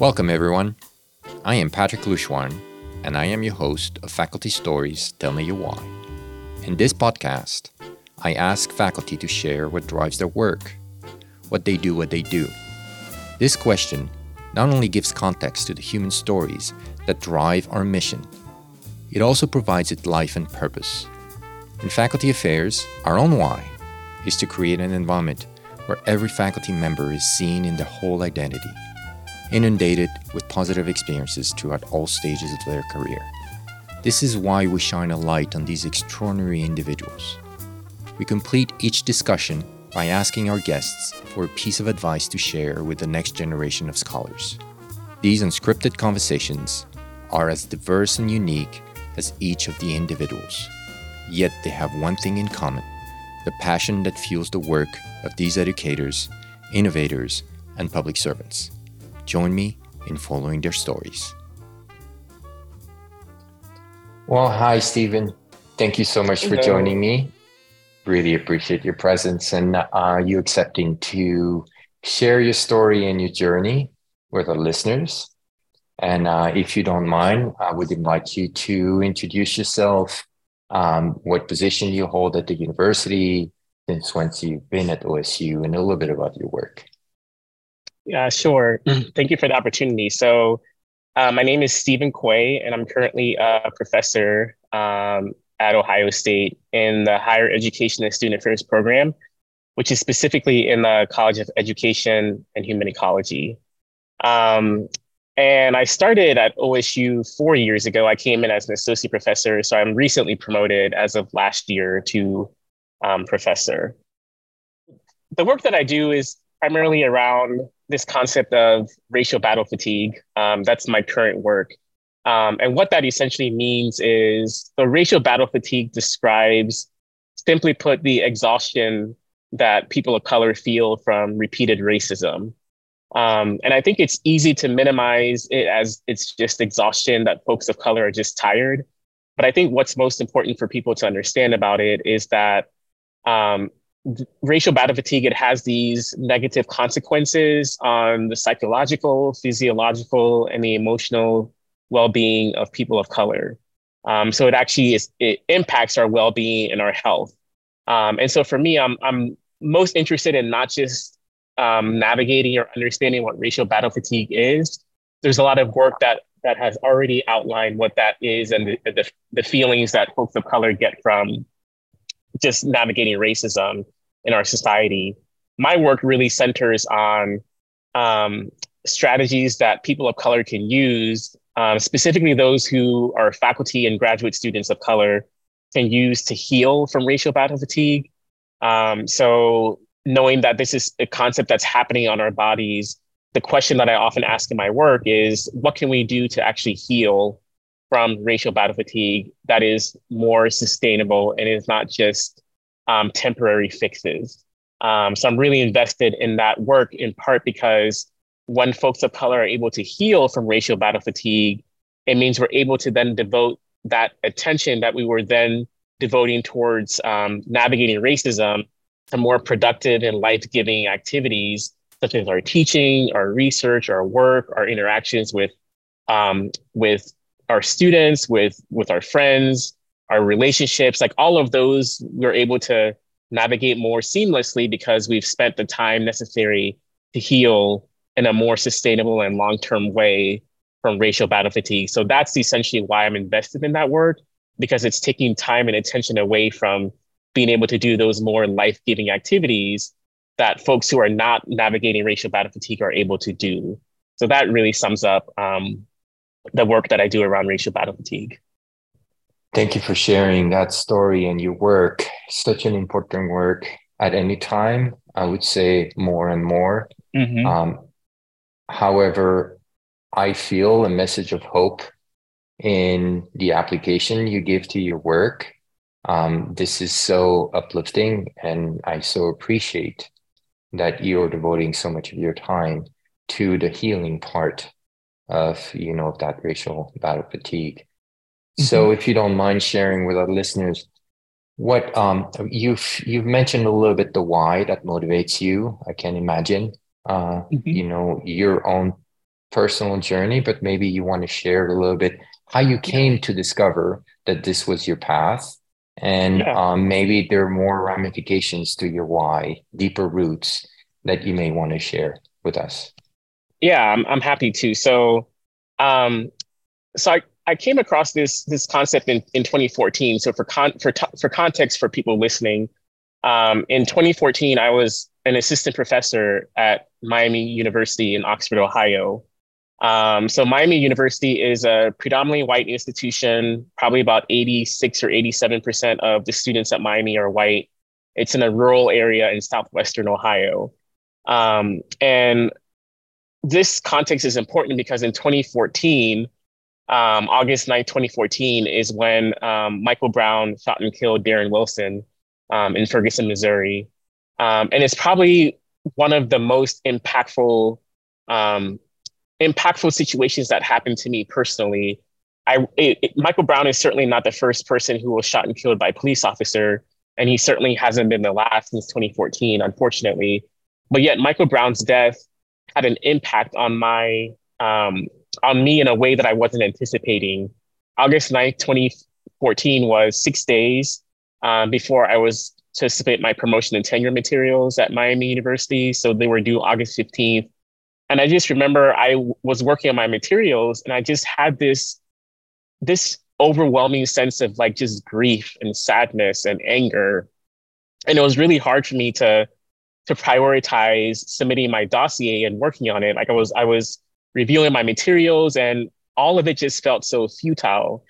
Welcome, everyone. I am Patrick Louchouarn, and I am your host of Faculty Stories Tell Me Your Why. In this podcast, I ask faculty to share what drives their work, what they do, what they do. This question not only gives context to the human stories that drive our mission, it also provides it life and purpose. In faculty affairs, our own why is to create an environment where every faculty member is seen in their whole identity, inundated with positive experiences throughout all stages of their career. This is why we shine a light on these extraordinary individuals. We complete each discussion by asking our guests for a piece of advice to share with the next generation of scholars. These unscripted conversations are as diverse and unique as each of the individuals, yet they have one thing in common the passion that fuels the work of these educators, innovators, and public servants. Join me in following their stories. Well, hi, Stephen. Thank you so much Hello. for joining me. Really appreciate your presence and uh, you accepting to share your story and your journey with our listeners. And uh, if you don't mind, I would invite you to introduce yourself, um, what position you hold at the university, since once you've been at OSU, and a little bit about your work. Yeah, sure. Thank you for the opportunity. So, uh, my name is Stephen Quaye, and I'm currently a professor um, at Ohio State in the Higher Education and Student Affairs program, which is specifically in the College of Education and Human Ecology. Um, and I started at OSU four years ago. I came in as an associate professor. So I'm recently promoted as of last year to um, professor. The work that I do is primarily around this concept of racial battle fatigue. Um, that's my current work. Um, and what that essentially means is the racial battle fatigue describes, simply put, the exhaustion that people of color feel from repeated racism. Um, and I think it's easy to minimize it as it's just exhaustion that folks of color are just tired. But I think what's most important for people to understand about it is that um, racial battle fatigue it has these negative consequences on the psychological, physiological, and the emotional well-being of people of color. Um, so it actually is it impacts our well-being and our health. Um, and so for me, I'm I'm most interested in not just um, navigating or understanding what racial battle fatigue is, there's a lot of work that that has already outlined what that is and the, the, the feelings that folks of color get from just navigating racism in our society. My work really centers on um, strategies that people of color can use, um, specifically those who are faculty and graduate students of color can use to heal from racial battle fatigue. Um, so knowing that this is a concept that's happening on our bodies, the question that I often ask in my work is what can we do to actually heal from racial battle fatigue that is more sustainable and is not just um, temporary fixes? Um, so I'm really invested in that work in part because when folks of color are able to heal from racial battle fatigue, it means we're able to then devote that attention that we were then devoting towards um, navigating racism to more productive and life giving activities, such as our teaching, our research, our work, our interactions with, um, with our students, with, with our friends, our relationships, like all of those, we're able to navigate more seamlessly because we've spent the time necessary to heal in a more sustainable and long term way from racial battle fatigue. So that's essentially why I'm invested in that work because it's taking time and attention away from being able to do those more life giving activities that folks who are not navigating racial battle fatigue are able to do. So that really sums up um, the work that I do around racial battle fatigue. Thank you for sharing that story and your work. Such an important work at any time. I would say more and more. Mm-hmm. Um, however, I feel a message of hope in the application you give to your work um, this is so uplifting, and I so appreciate that you're devoting so much of your time to the healing part of you know of that racial battle fatigue. Mm-hmm. So, if you don't mind sharing with our listeners, what um, you've you've mentioned a little bit the why that motivates you. I can imagine, uh, mm-hmm. you know, your own personal journey, but maybe you want to share a little bit how you came to discover that this was your path. And yeah. um, maybe there are more ramifications to your why, deeper roots that you may want to share with us. Yeah, I'm, I'm happy to. So, um, so I, I came across this this concept in, in 2014. So for con for for context for people listening, um, in 2014 I was an assistant professor at Miami University in Oxford, Ohio. Um, so Miami University is a predominantly white institution. Probably about 86 or 87 percent of the students at Miami are white. It's in a rural area in southwestern Ohio, um, and this context is important because in 2014 um, August 9, 2014, is when um, Michael Brown shot and killed Darren Wilson um, in Ferguson, Missouri. Um, and it's probably one of the most impactful, um, impactful situations that happened to me personally. I, it, it, Michael Brown is certainly not the first person who was shot and killed by a police officer, and he certainly hasn't been the last since 2014, unfortunately. But yet, Michael Brown's death had an impact on my um, on me in a way that I wasn't anticipating. August 9th, 2014 was six days um, before I was to submit my promotion and tenure materials at Miami University. So they were due August 15th. And I just remember I was working on my materials and I just had this, this overwhelming sense of like just grief and sadness and anger. And it was really hard for me to, to prioritize submitting my dossier and working on it. Like I was, I was reviewing my materials, and all of it just felt so futile.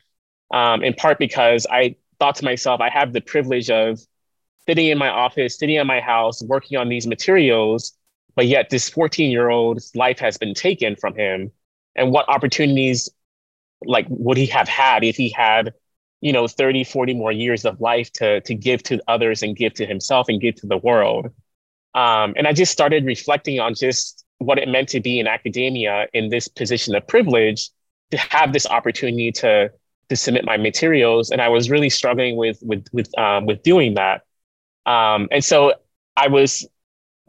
Um, in part because I thought to myself, I have the privilege of sitting in my office, sitting in my house, working on these materials, but yet this 14 year old's life has been taken from him. And what opportunities like would he have had if he had you know 30 40 more years of life to to give to others and give to himself and give to the world um, and i just started reflecting on just what it meant to be in academia in this position of privilege to have this opportunity to to submit my materials. And i was really struggling with with with um, with doing that. Um, and so i was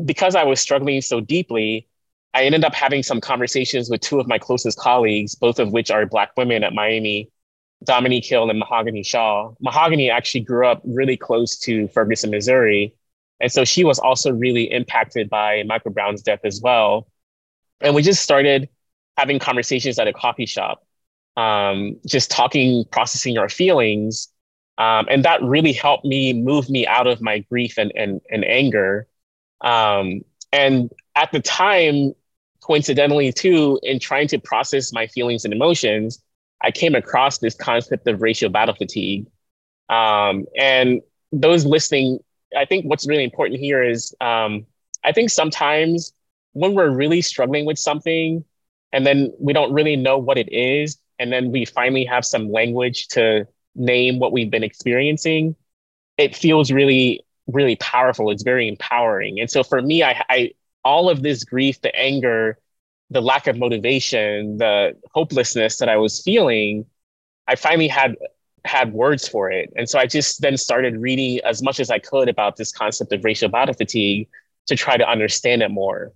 because i was struggling so deeply i ended up having some conversations with two of my closest colleagues both of which are black women at miami dominique hill and Mahauganee Shaw. Mahauganee actually grew up really close to ferguson missouri and so she was also really impacted by Michael Brown's death as well. And we just started having conversations at a coffee shop, um, just talking, processing our feelings. Um, and that really helped me move me out of my grief and, and, and anger. Um, and at the time, coincidentally, too, in trying to process my feelings and emotions, I came across this concept of racial battle fatigue. Um, and those listening I think what's really important here is um, I think sometimes when we're really struggling with something and then we don't really know what it is, and then we finally have some language to name what we've been experiencing, it feels really, really powerful. It's very empowering. And so for me, I, I all of this grief, the anger, the lack of motivation, the hopelessness that I was feeling, I finally had had words for it. And so I just then started reading as much as I could about this concept of racial battle fatigue to try to understand it more.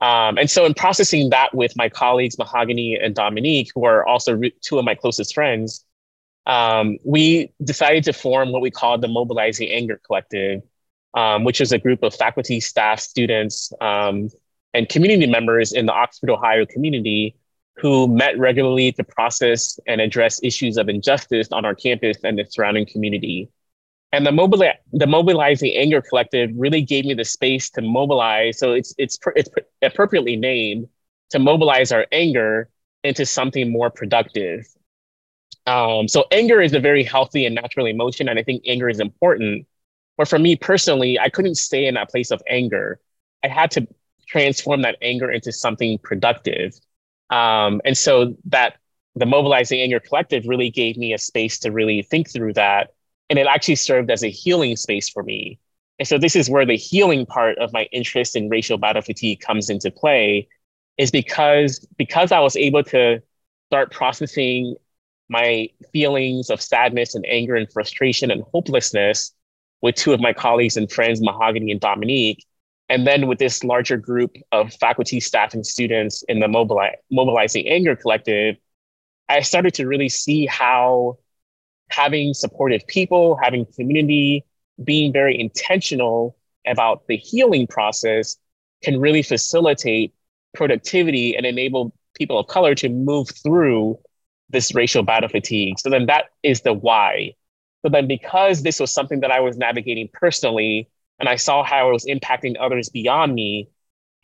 Um, and so in processing that with my colleagues, Mahauganee and Dominique, who are also re- two of my closest friends, um, we decided to form what we called the Mobilizing Anger Collective, um, which is a group of faculty, staff, students, um, and community members in the Oxford, Ohio community who met regularly to process and address issues of injustice on our campus and the surrounding community. And the, mobili- the Mobilizing Anger Collective really gave me the space to mobilize. So it's, it's, it's appropriately named to mobilize our anger into something more productive. Um, so anger is a very healthy and natural emotion, and I think anger is important. But for me personally, I couldn't stay in that place of anger. I had to transform that anger into something productive. Um, and so that the Mobilizing Anger Collective really gave me a space to really think through that. And it actually served as a healing space for me. And so this is where the healing part of my interest in racial battle fatigue comes into play, is because because I was able to start processing my feelings of sadness and anger and frustration and hopelessness with two of my colleagues and friends, Mahauganee and Dominique, And then with this larger group of faculty, staff, and students in the Mobili- Mobilizing Anger Collective, I started to really see how having supportive people, having community, being very intentional about the healing process can really facilitate productivity and enable people of color to move through this racial battle fatigue. So then that is the why. So then because this was something that I was navigating personally and I saw how it was impacting others beyond me,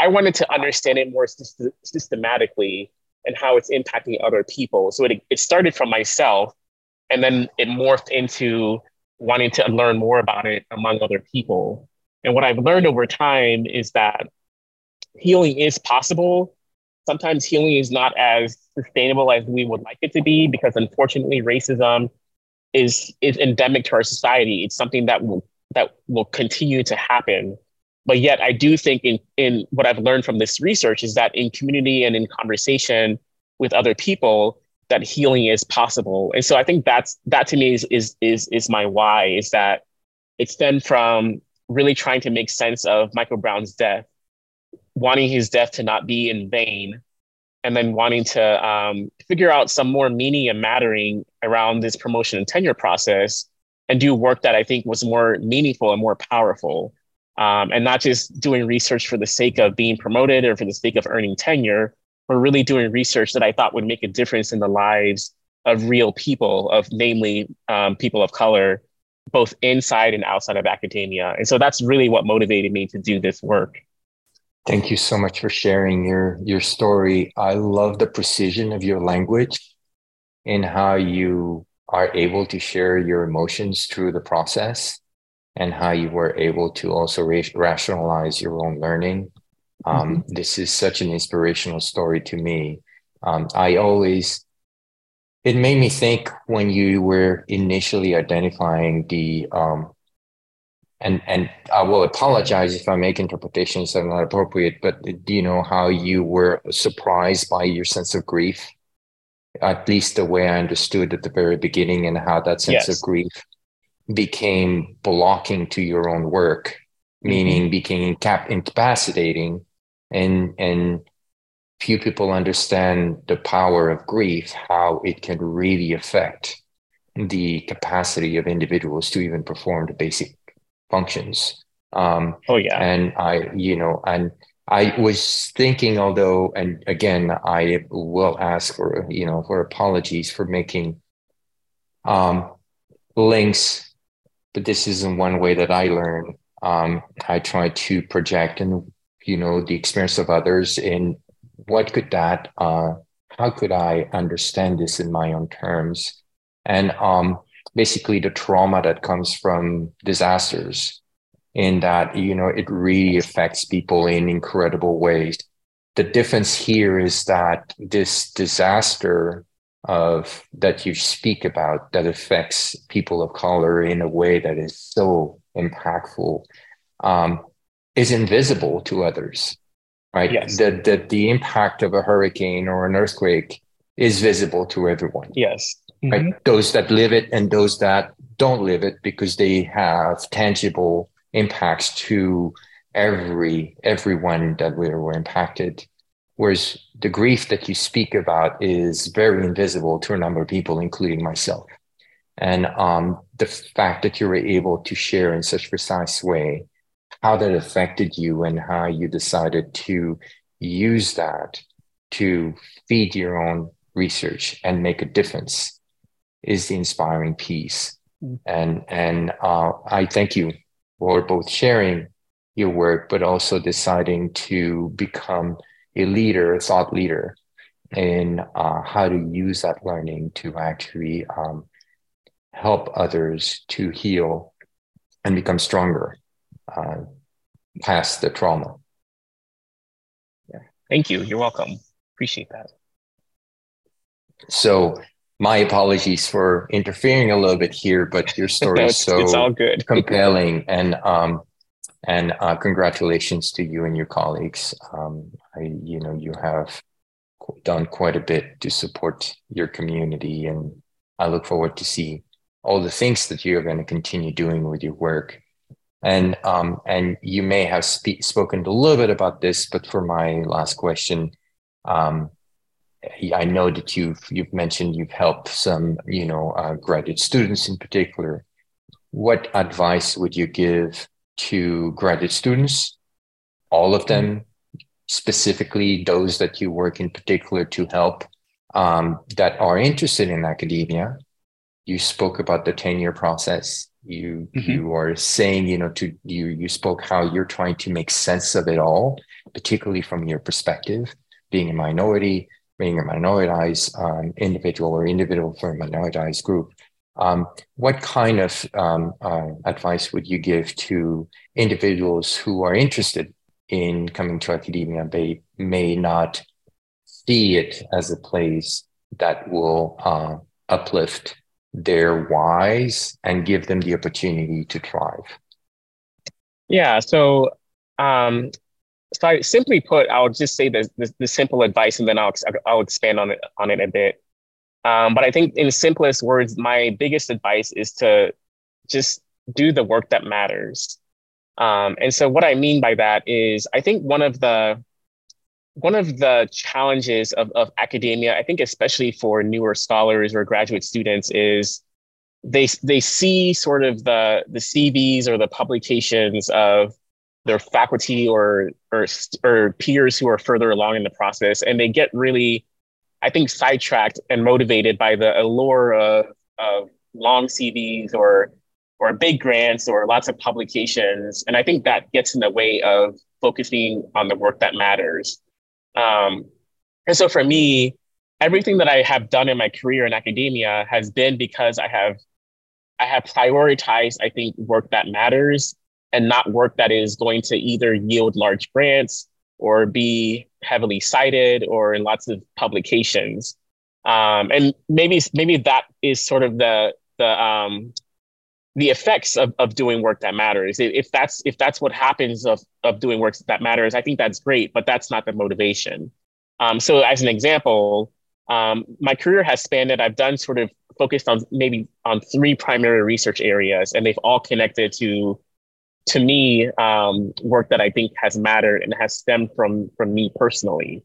I wanted to understand it more systematically and how it's impacting other people. So it, it started from myself and then it morphed into wanting to learn more about it among other people. And what I've learned over time is that healing is possible. Sometimes healing is not as sustainable as we would like it to be because unfortunately racism is is endemic to our society. It's something that will that will continue to happen. But yet I do think in in what I've learned from this research is that in community and in conversation with other people, that healing is possible. And so I think that's that to me is is is is my why is that it's then from really trying to make sense of Michael Brown's death, wanting his death to not be in vain, and then wanting to um, figure out some more meaning and mattering around this promotion and tenure process and do work that I think was more meaningful and more powerful. Um, and not just doing research for the sake of being promoted or for the sake of earning tenure, we're really doing research that I thought would make a difference in the lives of real people, of namely um, people of color, both inside and outside of academia. And so that's really what motivated me to do this work. Thank you so much for sharing your your story. I love the precision of your language and how you are able to share your emotions through the process and how you were able to also rationalize your own learning um, mm-hmm. This is such an inspirational story to me. Um, I always, it made me think when you were initially identifying the, um, and and I will apologize if I make interpretations that are not appropriate, but do you know how you were surprised by your sense of grief? At least the way I understood at the very beginning, and how that sense yes. of grief became blocking to your own work, meaning mm-hmm. became cap- incapacitating and and few people understand the power of grief how it can really affect the capacity of individuals to even perform the basic functions um oh yeah and i you know and i was thinking although and again i will ask for you know for apologies for making um links but this isn't one way that i learn. Um i try to project and you know the experience of others in what could that uh, how could i understand this in my own terms? And um, basically the trauma that comes from disasters in that you know it really affects people in incredible ways the difference here is that this disaster of that you speak about that affects people of color in a way that is so impactful um, is invisible to others, right? Yes. The, the, the impact of a hurricane or an earthquake is visible to everyone. Yes. Mm-hmm. Right? Those that live it and those that don't live it because they have tangible impacts to every everyone that we were impacted. Whereas the grief that you speak about is very invisible to a number of people, including myself. And um, the fact that you were able to share in such precise way how that affected you and how you decided to use that to feed your own research and make a difference is the inspiring piece. Mm. And and uh, I thank you for both sharing your work, but also deciding to become a leader, a thought leader, in uh, how to use that learning to actually um, help others to heal and become stronger uh, past the trauma. Yeah. Thank you. You're welcome. Appreciate that. So my apologies for interfering a little bit here, but your story is so it's all good. compelling and um and uh, congratulations to you and your colleagues. Um, I, you know, you have done quite a bit to support your community, and I look forward to see all the things that you are going to continue doing with your work And um, and you may have spe- spoken a little bit about this, but for my last question, um, I know that you've you've mentioned you've helped some you know uh, graduate students in particular. What advice would you give to graduate students, all of them, specifically those that you work in particular to help um, that are interested in academia? You spoke about the tenure process. You mm-hmm. you are saying you know to you you spoke how you're trying to make sense of it all, particularly from your perspective, being a minority being a minoritized um, individual or individual from a minoritized group. Um, what kind of um, uh, advice would you give to individuals who are interested in coming to academia but may not see it as a place that will uh, uplift their whys and give them the opportunity to thrive? Yeah, so um, so I, simply put, I'll just say the, the, the, simple advice, and then I'll I'll expand on it on it a bit. Um, but I think, in simplest words, my biggest advice is to just do the work that matters. Um, and so, what I mean by that is, I think one of the one of the challenges of, of academia, I think especially for newer scholars or graduate students, is they they see sort of the the CVs or the publications of their faculty or, or or peers who are further along in the process, and they get really, I think, sidetracked and motivated by the allure of, of long CVs or or big grants or lots of publications, and I think that gets in the way of focusing on the work that matters. Um, and so for me, everything that I have done in my career in academia has been because I have I have prioritized, I think, work that matters and not work that is going to either yield large grants or be heavily cited or in lots of publications. Um, and maybe maybe that is sort of the the um, the effects of, of doing work that matters. If that's if that's what happens of of doing work that matters, I think that's great, but that's not the motivation. Um, so as an example, um, my career has spanned. I've done sort of focused on maybe on three primary research areas, and they've all connected to to me, um, work that I think has mattered and has stemmed from from me personally.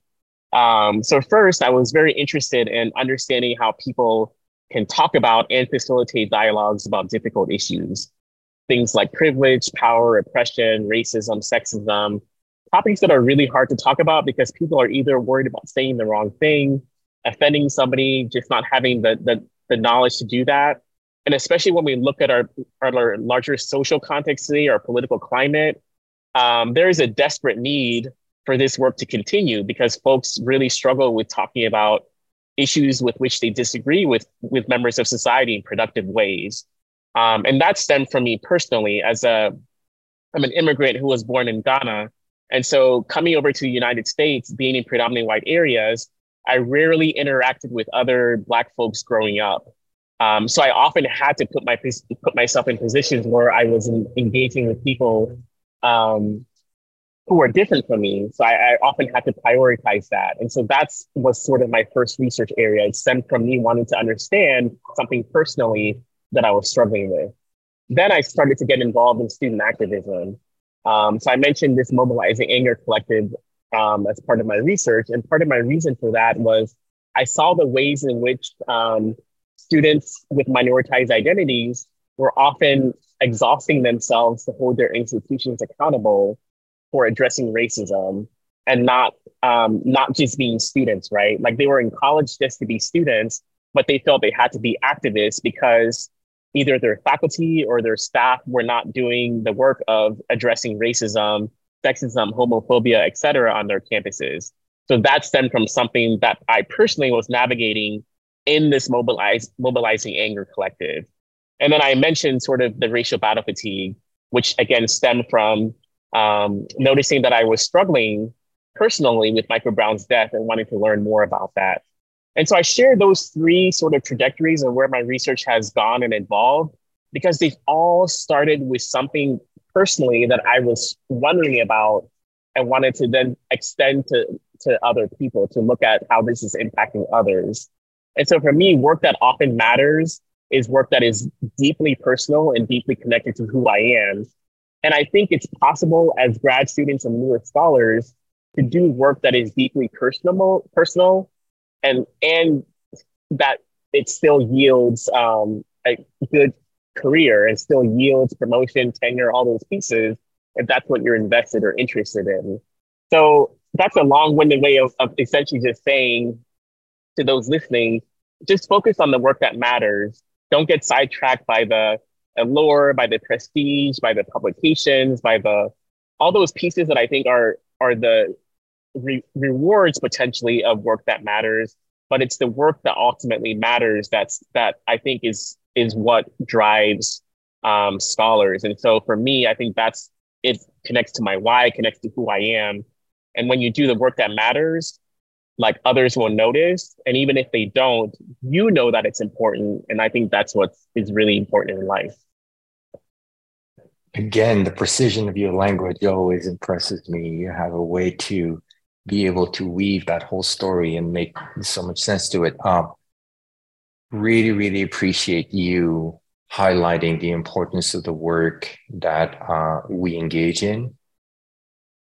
Um, so first, I was very interested in understanding how people can talk about and facilitate dialogues about difficult issues, things like privilege, power, oppression, racism, sexism, topics that are really hard to talk about because people are either worried about saying the wrong thing, offending somebody, just not having the the, the knowledge to do that, and especially when we look at our, our larger social context today, our political climate, um, there is a desperate need for this work to continue because folks really struggle with talking about issues with which they disagree with with members of society in productive ways. Um, and that stemmed from me personally as a I'm an immigrant who was born in Ghana. And so coming over to the United States, being in predominantly white areas, I rarely interacted with other Black folks growing up. Um, so I often had to put my put myself in positions where I was in, engaging with people um, who were different from me. So I, I, often had to prioritize that, and so that's was sort of my first research area. It stemmed from me wanting to understand something personally that I was struggling with. Then I started to get involved in student activism. Um, so I mentioned this mobilizing anger collective um, as part of my research, and part of my reason for that was I saw the ways in which um, students with minoritized identities were often exhausting themselves to hold their institutions accountable for addressing racism and not um, not just being students, right? Like they were in college just to be students, but they felt they had to be activists because either their faculty or their staff were not doing the work of addressing racism, sexism, homophobia, et cetera, on their campuses. So that stemmed from something that I personally was navigating in this mobilize, mobilizing anger collective. And then I mentioned sort of the racial battle fatigue, which again stemmed from um, noticing that I was struggling personally with Michael Brown's death and wanting to learn more about that. And so I share those three sort of trajectories of where my research has gone and evolved because they've all started with something personally that I was wondering about and wanted to then extend to, to other people to look at how this is impacting others. And so for me, work that often matters is work that is deeply personal and deeply connected to who I am. And I think it's possible as grad students and newer scholars to do work that is deeply personal, personal, and and that it still yields um, a good career and still yields promotion, tenure, all those pieces, if that's what you're invested or interested in. So that's a long-winded way of, of essentially just saying to those listening, just focus on the work that matters. Don't get sidetracked by the allure, by the prestige, by the publications, by the all those pieces that I think are are the re- rewards potentially of work that matters. But it's the work that ultimately matters. That's that I think is is what drives um, scholars. And so for me, I think that's it connects to my why, connects to who I am. And when you do the work that matters, like others will notice. And even if they don't, you know that it's important. And I think that's what is really important in life. Again, the precision of your language always impresses me. You have a way to be able to weave that whole story and make so much sense to it. Um, really, really appreciate you highlighting the importance of the work that uh, we engage in.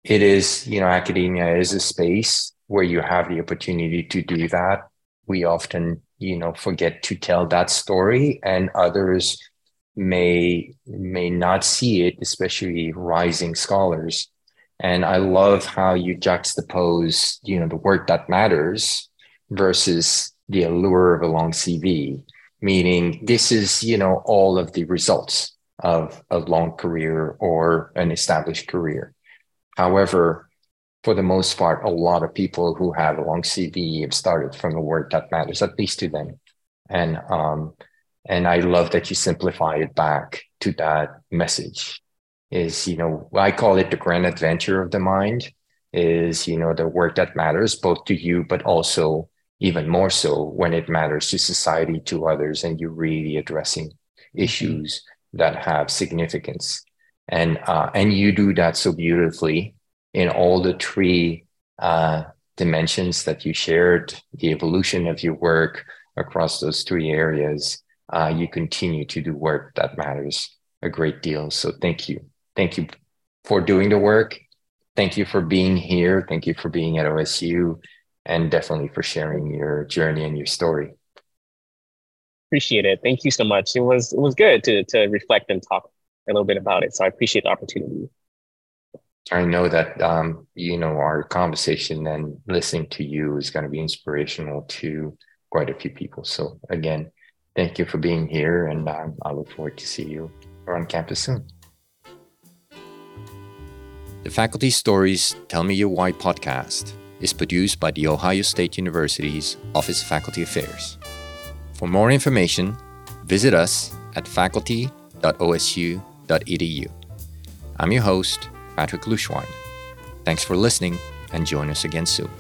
It is, you know, academia is a space where you have the opportunity to do that. We often, you know, forget to tell that story, and others may may not see it, especially rising scholars. And I love how you juxtapose, you know, the work that matters versus the allure of a long CV meaning this is you know all of the results of a long career or an established career however for the most part a lot of people who have a long cv have started from the work that matters at least to them and um and i love that you simplify it back to that message is you know i call it the grand adventure of the mind is you know the work that matters both to you but also even more so when it matters to society, to others, and you're really addressing issues that have significance. And uh, and you do that so beautifully in all the three uh, dimensions that you shared, the evolution of your work across those three areas. Uh, you continue to do work that matters a great deal. So thank you, thank you for doing the work. Thank you for being here. Thank you for being at OSU and definitely for sharing your journey and your story. Appreciate it. Thank you so much. It was it was good to to reflect and talk a little bit about it. So I appreciate the opportunity. I know that um, you know our conversation and listening to you is going to be inspirational to quite a few people. So again, thank you for being here, and um, I look forward to see you on campus soon. The Faculty Stories Tell Me Your Why podcast is produced by The Ohio State University's Office of Faculty Affairs. For more information, visit us at faculty.osu.edu. I'm your host, Patrick Louchouarn. Thanks for listening and join us again soon.